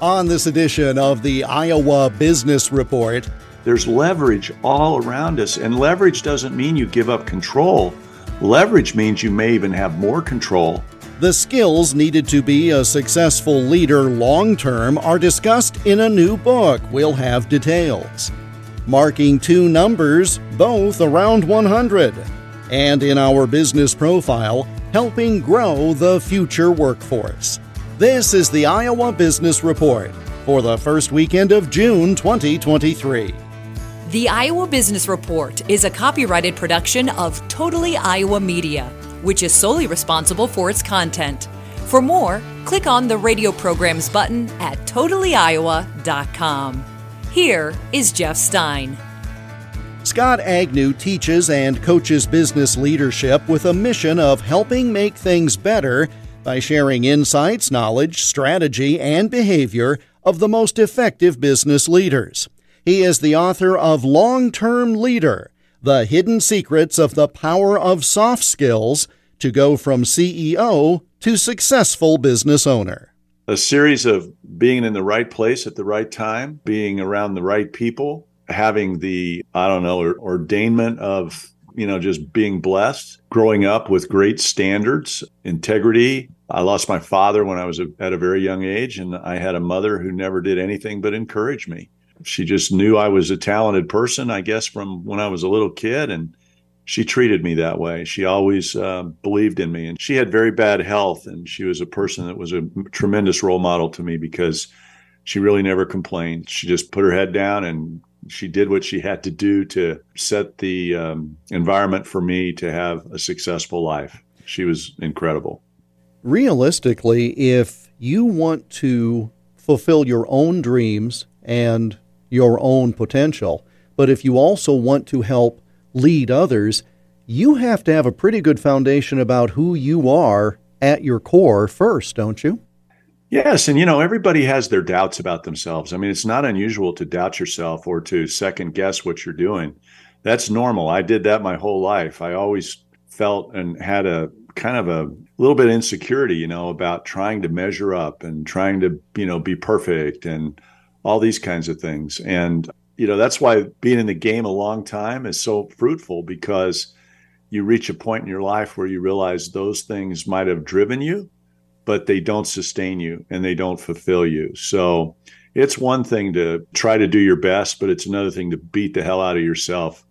On this edition of the Iowa Business Report, there's leverage all around us, and leverage doesn't mean you give up control. Leverage means you may even have more control. The skills needed to be a successful leader long term are discussed in a new book. We'll have details. Marking two numbers, both around 100. And in our business profile, helping grow the future workforce. This is the Iowa Business Report for the first weekend of June 2023. The Iowa Business Report is a copyrighted production of Totally Iowa Media which is solely responsible for its content. For more, click on the radio programs button at totallyiowa.com. Here is Jeff Stein. Scott Agnew teaches and coaches business leadership with a mission of helping make things better by sharing insights, knowledge, strategy, and behavior of the most effective business leaders. He is the author of Long Term Leader the Hidden Secrets of the Power of Soft Skills to Go from CEO to Successful Business Owner. A series of being in the right place at the right time, being around the right people, having the, I don't know, ordainment of, you know, just being blessed, growing up with great standards, integrity. I lost my father when I was at a very young age, and I had a mother who never did anything but encourage me she just knew I was a talented person, I guess, from when I was a little kid. And she treated me that way. She always uh, believed in me. And she had very bad health. And she was a person that was a tremendous role model to me because she really never complained. She just put her head down and she did what she had to do to set the um, environment for me to have a successful life. She was incredible. Realistically, if you want to fulfill your own dreams and your own potential. But if you also want to help lead others, you have to have a pretty good foundation about who you are at your core first, don't you? Yes. And, you know, everybody has their doubts about themselves. I mean, it's not unusual to doubt yourself or to second guess what you're doing. That's normal. I did that my whole life. I always felt and had a kind of a little bit of insecurity, you know, about trying to measure up and trying to, you know, be perfect and all these kinds of things. And, you know, that's why being in the game a long time is so fruitful because you reach a point in your life where you realize those things might have driven you, but they don't sustain you and they don't fulfill you. So it's one thing to try to do your best, but it's another thing to beat the hell out of yourself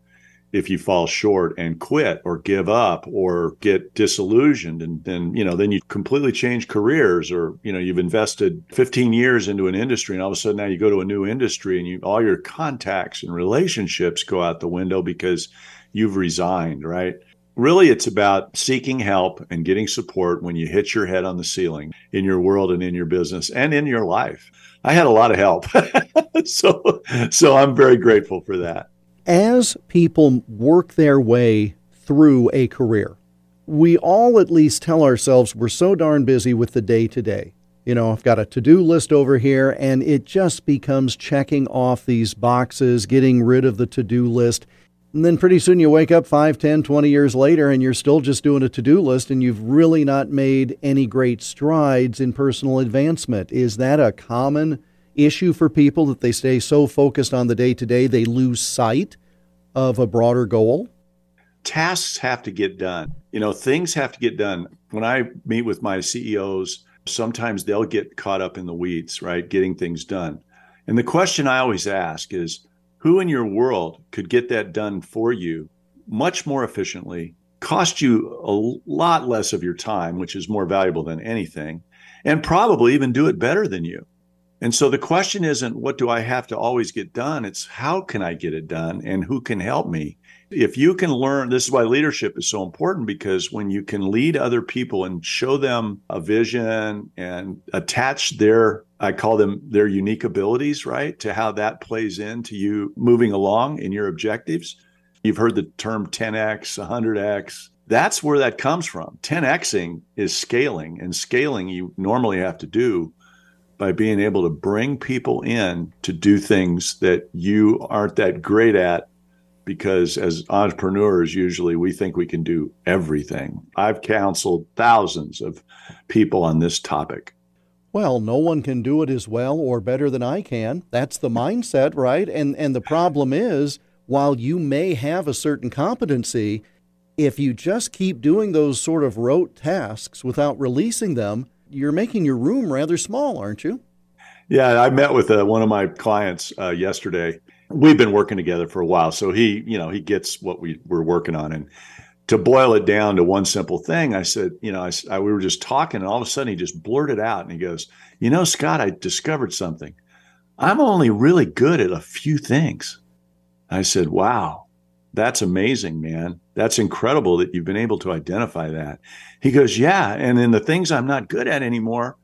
if you fall short and quit or give up or get disillusioned and then you know then you completely change careers or you know you've invested 15 years into an industry and all of a sudden now you go to a new industry and you all your contacts and relationships go out the window because you've resigned right really it's about seeking help and getting support when you hit your head on the ceiling in your world and in your business and in your life i had a lot of help so so i'm very grateful for that as people work their way through a career, we all at least tell ourselves we're so darn busy with the day to day. You know, I've got a to do list over here, and it just becomes checking off these boxes, getting rid of the to do list. And then pretty soon you wake up 5, 10, 20 years later, and you're still just doing a to do list, and you've really not made any great strides in personal advancement. Is that a common issue for people that they stay so focused on the day to day they lose sight of a broader goal? Tasks have to get done. You know, things have to get done. When I meet with my CEOs, sometimes they'll get caught up in the weeds, right? Getting things done. And the question I always ask is who in your world could get that done for you much more efficiently, cost you a lot less of your time, which is more valuable than anything, and probably even do it better than you? And so the question isn't what do I have to always get done? It's how can I get it done and who can help me? If you can learn, this is why leadership is so important because when you can lead other people and show them a vision and attach their, I call them their unique abilities, right, to how that plays into you moving along in your objectives. You've heard the term 10x, 100x. That's where that comes from. 10xing is scaling, and scaling you normally have to do by being able to bring people in to do things that you aren't that great at because as entrepreneurs usually we think we can do everything i've counseled thousands of people on this topic Well, no one can do it as well or better than I can. That's the mindset, right? And and the problem is while you may have a certain competency, if you just keep doing those sort of rote tasks without releasing them, you're making your room rather small, aren't you? Yeah, I met with uh, one of my clients uh, yesterday. We've been working together for a while, so he, you know, he gets what we were working on. And to boil it down to one simple thing, I said, you know, I, I, we were just talking, and all of a sudden he just blurted out, and he goes, "You know, Scott, I discovered something. I'm only really good at a few things." I said, "Wow, that's amazing, man. That's incredible that you've been able to identify that." He goes, "Yeah, and in the things I'm not good at anymore."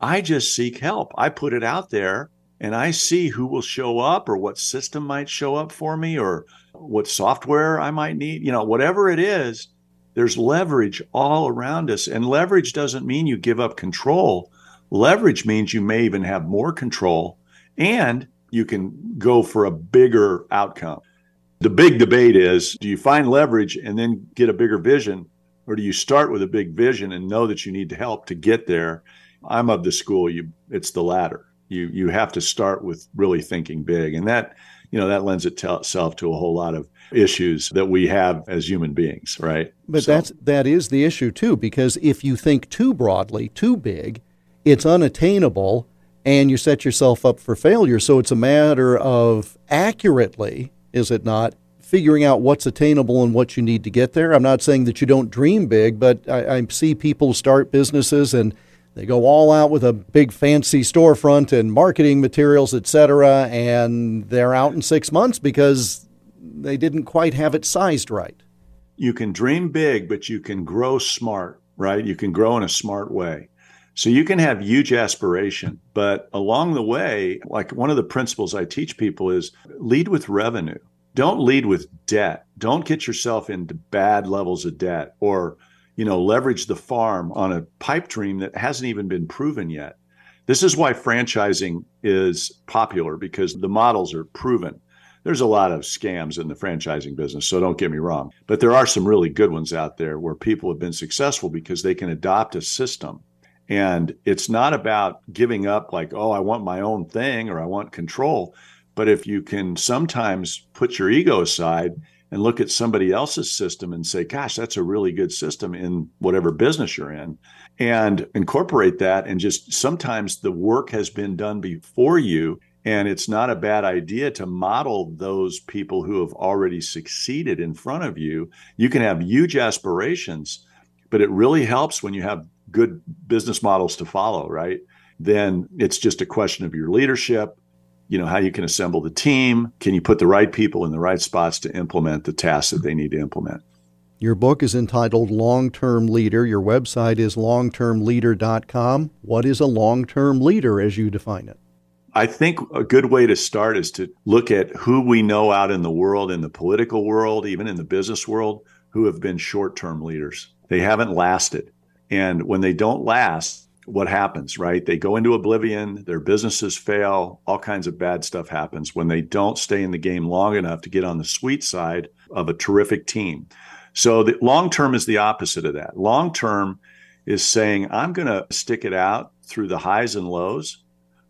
I just seek help. I put it out there and I see who will show up or what system might show up for me or what software I might need, you know, whatever it is, there's leverage all around us. And leverage doesn't mean you give up control. Leverage means you may even have more control and you can go for a bigger outcome. The big debate is do you find leverage and then get a bigger vision, or do you start with a big vision and know that you need to help to get there? I'm of the school you it's the latter. You you have to start with really thinking big, and that you know that lends itself to a whole lot of issues that we have as human beings, right? But so. that's that is the issue too, because if you think too broadly, too big, it's unattainable, and you set yourself up for failure. So it's a matter of accurately, is it not? Figuring out what's attainable and what you need to get there. I'm not saying that you don't dream big, but I, I see people start businesses and they go all out with a big fancy storefront and marketing materials, etc., and they're out in six months because they didn't quite have it sized right. You can dream big, but you can grow smart, right? You can grow in a smart way. So you can have huge aspiration, but along the way, like one of the principles I teach people is lead with revenue. Don't lead with debt. Don't get yourself into bad levels of debt or you know, leverage the farm on a pipe dream that hasn't even been proven yet. This is why franchising is popular because the models are proven. There's a lot of scams in the franchising business, so don't get me wrong. But there are some really good ones out there where people have been successful because they can adopt a system. And it's not about giving up, like, oh, I want my own thing or I want control. But if you can sometimes put your ego aside and look at somebody else's system and say, gosh, that's a really good system in whatever business you're in, and incorporate that. And just sometimes the work has been done before you. And it's not a bad idea to model those people who have already succeeded in front of you. You can have huge aspirations, but it really helps when you have good business models to follow, right? Then it's just a question of your leadership you know how you can assemble the team can you put the right people in the right spots to implement the tasks that they need to implement your book is entitled long term leader your website is longtermleader.com what is a long term leader as you define it I think a good way to start is to look at who we know out in the world, in the political world, even in the business world, who have been short term leaders. They haven't lasted. And when they don't last, what happens, right? They go into oblivion, their businesses fail, all kinds of bad stuff happens when they don't stay in the game long enough to get on the sweet side of a terrific team. So the long term is the opposite of that. Long term is saying, I'm going to stick it out through the highs and lows.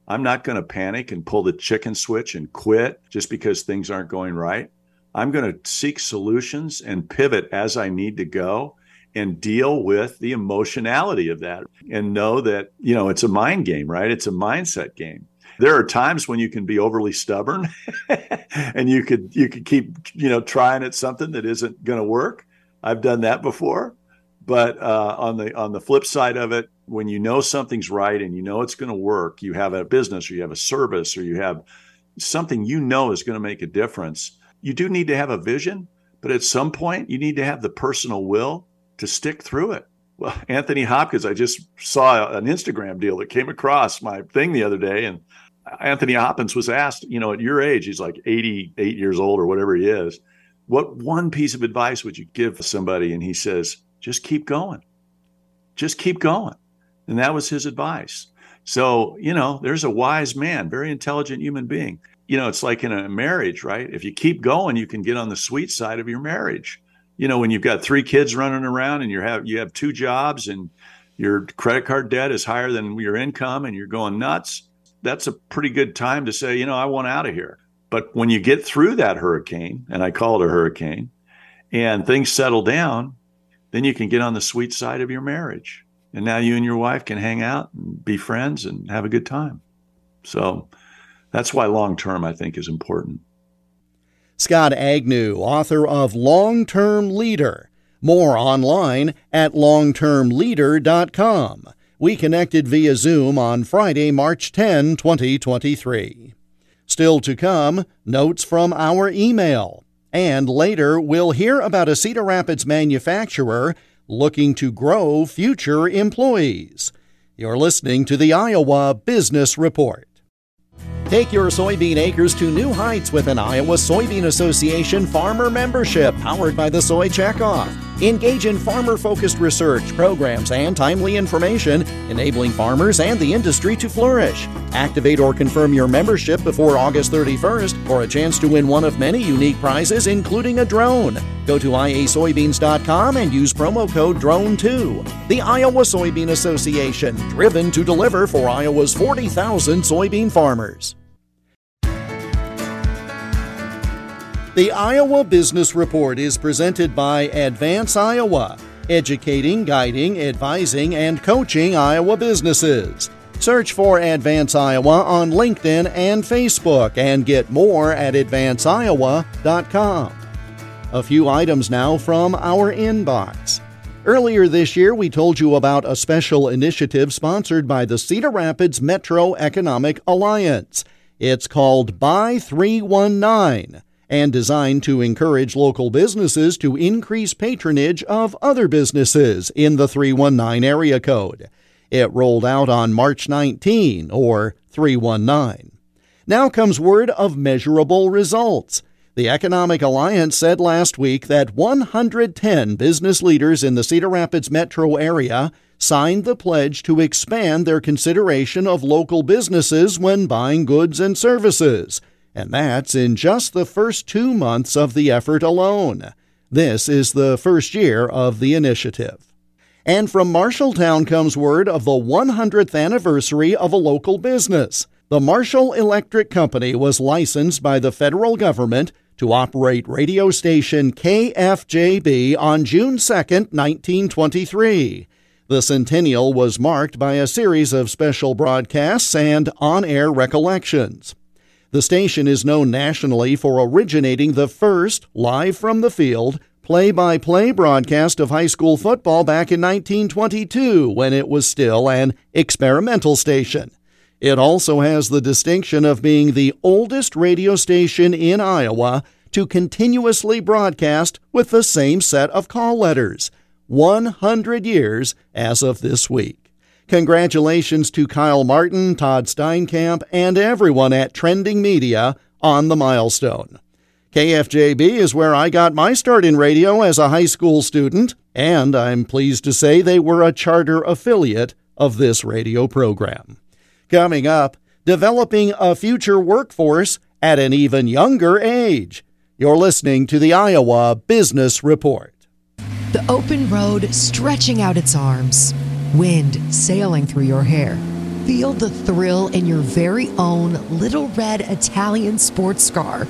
I'm not going to panic and pull the chicken switch and quit just because things aren't going right. I'm going to seek solutions and pivot as I need to go and deal with the emotionality of that and know that, you know, it's a mind game, right? It's a mindset game. There are times when you can be overly stubborn and you could you could keep, you know, trying at something that isn't going to work. I've done that before. But uh, on the on the flip side of it, when you know something's right and you know it's going to work, you have a business or you have a service or you have something you know is going to make a difference. You do need to have a vision, but at some point you need to have the personal will to stick through it. Well, Anthony Hopkins, I just saw an Instagram deal that came across my thing the other day, and Anthony Hopkins was asked, you know, at your age, he's like 88 years old or whatever he is, what one piece of advice would you give somebody? And he says, just keep going. Just keep going. And that was his advice. So, you know, there's a wise man, very intelligent human being. You know, it's like in a marriage, right? If you keep going, you can get on the sweet side of your marriage you know when you've got three kids running around and you have you have two jobs and your credit card debt is higher than your income and you're going nuts, that's a pretty good time to say, you know, I want out of here. But when you get through that hurricane, and I call it a hurricane, and things settle down, then you can get on the sweet side of your marriage. And now you and your wife can hang out and be friends and have a good time. So that's why long term, I think, is important. Scott Agnew, author of Long Term Leader. More online at longtermleader.com. We connected via Zoom on Friday, March 10, 2023. Still to come, notes from our email. And later, we'll hear about a Cedar Rapids manufacturer looking to grow future employees. You're listening to the Iowa Business Report. Take your soybean acres to new heights with an Iowa Soybean Association farmer membership powered by the Soy Checkoff. Engage in farmer focused research, programs, and timely information, enabling farmers and the industry to flourish. Activate or confirm your membership before August 31st for a chance to win one of many unique prizes, including a drone. Go to iasoybeans.com and use promo code DRONE2. The Iowa Soybean Association, driven to deliver for Iowa's 40,000 soybean farmers. The Iowa Business Report is presented by Advance Iowa, educating, guiding, advising, and coaching Iowa businesses. Search for Advance Iowa on LinkedIn and Facebook and get more at advanceiowa.com. A few items now from our inbox. Earlier this year, we told you about a special initiative sponsored by the Cedar Rapids Metro Economic Alliance. It's called Buy 319 and designed to encourage local businesses to increase patronage of other businesses in the 319 area code. It rolled out on March 19, or 319. Now comes word of measurable results. The Economic Alliance said last week that 110 business leaders in the Cedar Rapids metro area signed the pledge to expand their consideration of local businesses when buying goods and services and that's in just the first two months of the effort alone. This is the first year of the initiative. And from Marshalltown comes word of the 100th anniversary of a local business. The Marshall Electric Company was licensed by the federal government to operate radio station KFJB on June 2, 1923. The centennial was marked by a series of special broadcasts and on air recollections. The station is known nationally for originating the first live from the field play by play broadcast of high school football back in 1922 when it was still an experimental station. It also has the distinction of being the oldest radio station in Iowa to continuously broadcast with the same set of call letters 100 years as of this week. Congratulations to Kyle Martin, Todd Steinkamp, and everyone at Trending Media on the milestone. KFJB is where I got my start in radio as a high school student, and I'm pleased to say they were a charter affiliate of this radio program. Coming up, developing a future workforce at an even younger age. You're listening to the Iowa Business Report. The open road stretching out its arms wind sailing through your hair. Feel the thrill in your very own little red Italian sports car.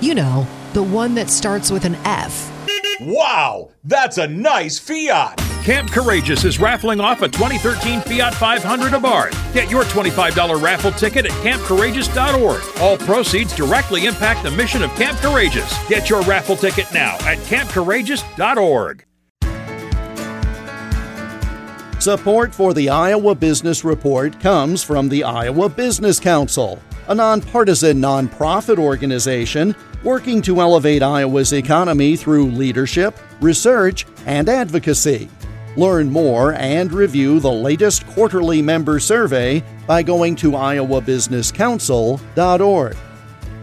You know, the one that starts with an F. Wow, that's a nice Fiat! Camp Courageous is raffling off a 2013 Fiat 500 Abarth. Get your $25 raffle ticket at campcourageous.org. All proceeds directly impact the mission of Camp Courageous. Get your raffle ticket now at campcourageous.org. Support for the Iowa Business Report comes from the Iowa Business Council, a nonpartisan nonprofit organization working to elevate Iowa's economy through leadership, research, and advocacy. Learn more and review the latest quarterly member survey by going to iowabusinesscouncil.org.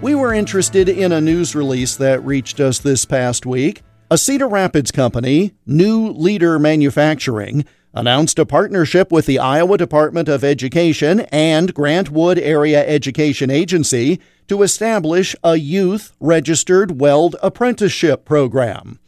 We were interested in a news release that reached us this past week. A Cedar Rapids company, New Leader Manufacturing, announced a partnership with the Iowa Department of Education and Grant Wood Area Education Agency to establish a youth registered weld apprenticeship program.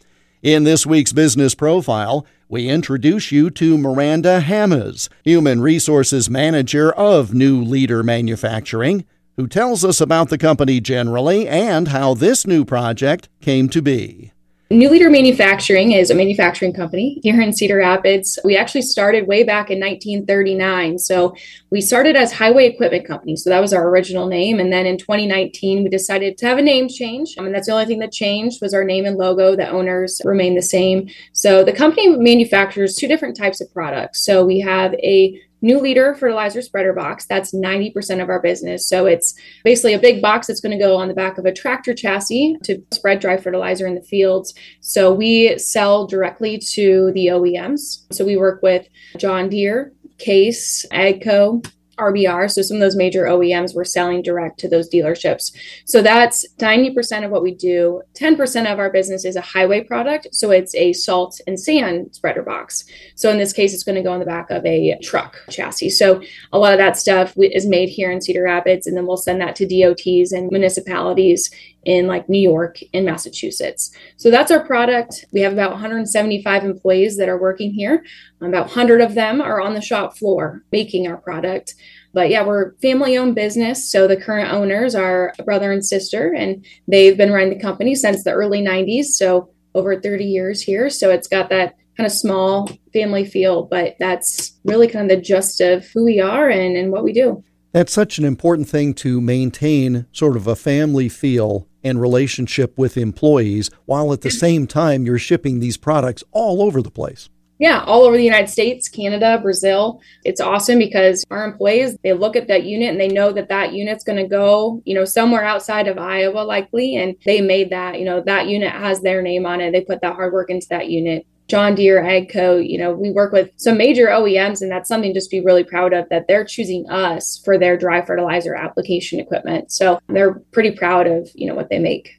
In this week's business profile, we introduce you to Miranda Hammes, Human Resources Manager of New Leader Manufacturing, who tells us about the company generally and how this new project came to be. New Leader Manufacturing is a manufacturing company here in Cedar Rapids. We actually started way back in 1939. So we started as Highway Equipment Company. So that was our original name. And then in 2019, we decided to have a name change. I mean, that's the only thing that changed was our name and logo. The owners remain the same. So the company manufactures two different types of products. So we have a New Leader fertilizer spreader box. That's 90% of our business. So it's basically a big box that's going to go on the back of a tractor chassis to spread dry fertilizer in the fields. So we sell directly to the OEMs. So we work with John Deere, Case, AGCO, RBR. So some of those major OEMs we're selling direct to those dealerships. So that's 90% of what we do. 10% of our business is a highway product. So it's a salt and sand spreader box. So in this case, it's going to go on the back of a truck chassis. So a lot of that stuff is made here in Cedar Rapids, and then we'll send that to DOTs and municipalities in like New York and Massachusetts. So that's our product. We have about 175 employees that are working here. About 100 of them are on the shop floor making our product. But yeah, we're family owned business. So the current owners are a brother and sister, and they've been running the company since the early 90s. So over 30 years here. So it's got that kind of small family feel, but that's really kind of the gist of who we are and, and what we do. That's such an important thing to maintain sort of a family feel and relationship with employees while at the same time you're shipping these products all over the place. Yeah, all over the United States, Canada, Brazil. It's awesome because our employees, they look at that unit and they know that that unit's going to go, you know, somewhere outside of Iowa likely and they made that, you know, that unit has their name on it. They put that hard work into that unit. John Deere, AGCO, you know, we work with some major OEMs, and that's something just to be really proud of that they're choosing us for their dry fertilizer application equipment. So they're pretty proud of, you know, what they make.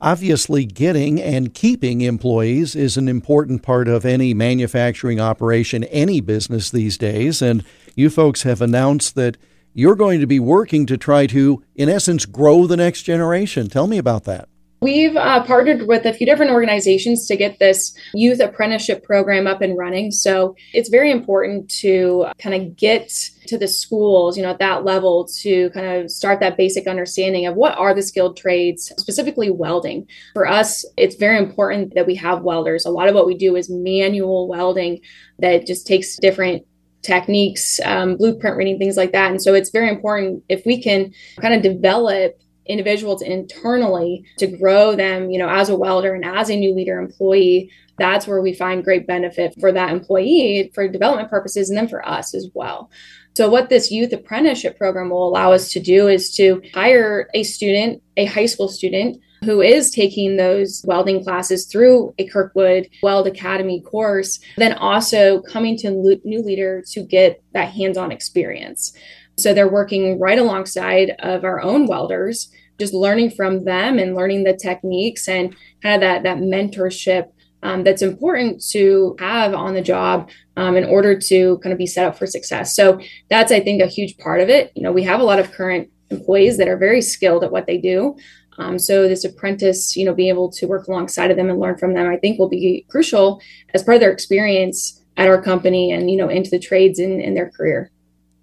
Obviously, getting and keeping employees is an important part of any manufacturing operation, any business these days. And you folks have announced that you're going to be working to try to, in essence, grow the next generation. Tell me about that. We've uh, partnered with a few different organizations to get this youth apprenticeship program up and running. So it's very important to kind of get to the schools, you know, at that level to kind of start that basic understanding of what are the skilled trades, specifically welding. For us, it's very important that we have welders. A lot of what we do is manual welding that just takes different techniques, um, blueprint reading, things like that. And so it's very important if we can kind of develop individuals internally to grow them, you know, as a welder and as a new leader employee, that's where we find great benefit for that employee for development purposes and then for us as well. So, what this youth apprenticeship program will allow us to do is to hire a student, a high school student, who is taking those welding classes through a Kirkwood Weld Academy course, then also coming to New Leader to get that hands on experience. So they're working right alongside of our own welders, just learning from them and learning the techniques and kind of that that mentorship um, that's important to have on the job um, in order to kind of be set up for success. So that's I think a huge part of it. You know, we have a lot of current employees that are very skilled at what they do. Um, so this apprentice, you know, being able to work alongside of them and learn from them, I think will be crucial as part of their experience at our company and you know into the trades in, in their career.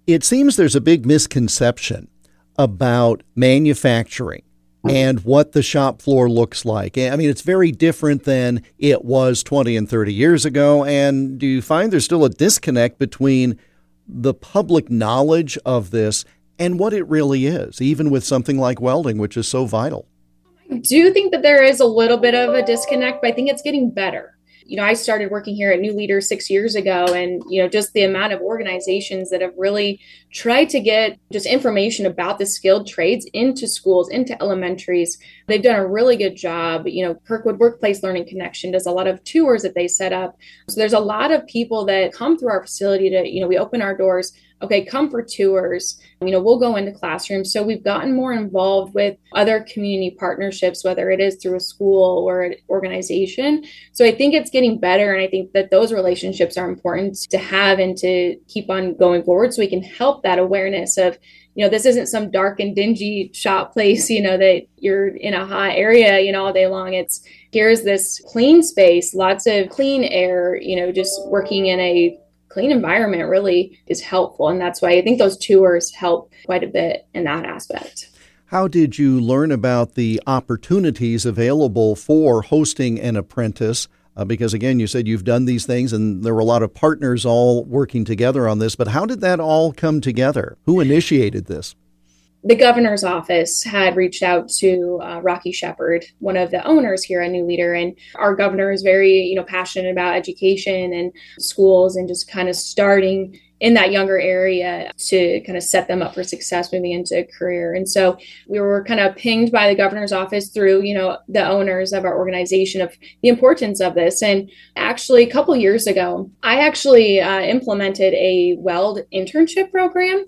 It seems there's a big misconception about manufacturing and what the shop floor looks like. I mean, it's very different than it was 20 and 30 years ago. And do you find there's still a disconnect between the public knowledge of this and what it really is, even with something like welding, which is so vital? I do think that there is a little bit of a disconnect, but I think it's getting better you know, I started working here at New Leader six years ago, and you know, just the amount of organizations that have really tried to get just information about the skilled trades into schools, into elementaries. They've done a really good job. You know, Kirkwood Workplace Learning Connection does a lot of tours that they set up. So there's a lot of people that come through our facility to, you know, we open our doors okay, come for tours. You know, we'll go into classrooms. So we've gotten more involved with other community partnerships, whether it is through a school or an organization. So I think it's getting better. And I think that those relationships are important to have and to keep on going forward so we can help that awareness of, you know, this isn't some dark and dingy shop place, you know, that you're in a hot area, you know, all day long. It's here's this clean space, lots of clean air, you know, just working in a clean environment really is helpful. And that's why I think those tours help quite a bit in that aspect. How did you learn about the opportunities available for hosting an apprentice? Uh, because again, you said you've done these things and there were a lot of partners all working together on this, but how did that all come together? Who initiated this? The governor's office had reached out to uh, Rocky Shepard, one of the owners here at New Leader, and our governor is very, you know, passionate about education and schools and just kind of starting in that younger area to kind of set them up for success moving into a career. And so we were kind of pinged by the governor's office through, you know, the owners of our organization of the importance of this. And actually, a couple years ago, I actually uh, implemented a weld internship program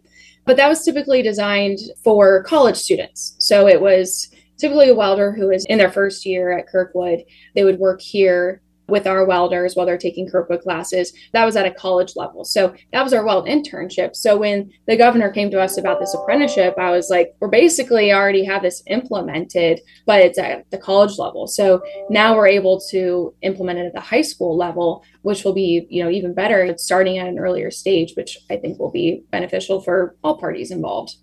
but that was typically designed for college students. So it was typically a welder who is in their first year at Kirkwood. They would work here with our welders while they're taking Kirkwood classes. That was at a college level. So that was our weld internship. So when the governor came to us about this apprenticeship, I was like, we're basically already have this implemented, but it's at the college level. So now we're able to implement it at the high school level, which will be, you know, even better. Starting at an earlier stage, which I think will be beneficial for all parties involved.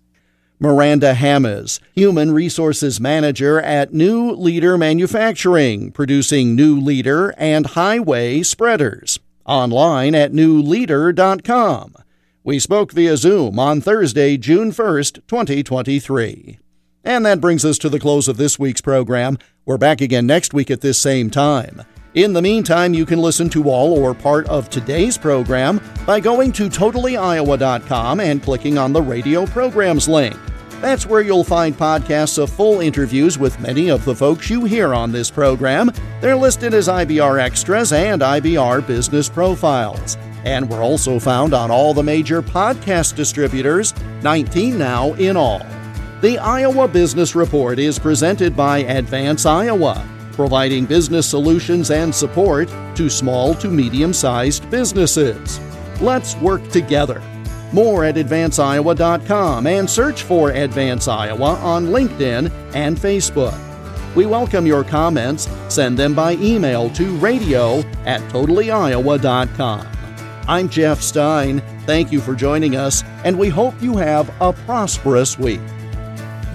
Miranda Hammes, Human Resources Manager at New Leader Manufacturing, producing New Leader and Highway Spreaders. Online at newleader.com. We spoke via Zoom on Thursday, June 1st, 2023. And that brings us to the close of this week's program. We're back again next week at this same time. In the meantime, you can listen to all or part of today's program by going to totallyiowa.com and clicking on the radio programs link. That's where you'll find podcasts of full interviews with many of the folks you hear on this program. They're listed as IBR Extras and IBR Business Profiles. And we're also found on all the major podcast distributors, 19 now in all. The Iowa Business Report is presented by Advance Iowa providing business solutions and support to small to medium sized businesses. Let's work together. More at advanceiowa.com and search for Advance Iowa on LinkedIn and Facebook. We welcome your comments. Send them by email to radio at totallyiowa.com. I'm Jeff Stein. Thank you for joining us, and we hope you have a prosperous week.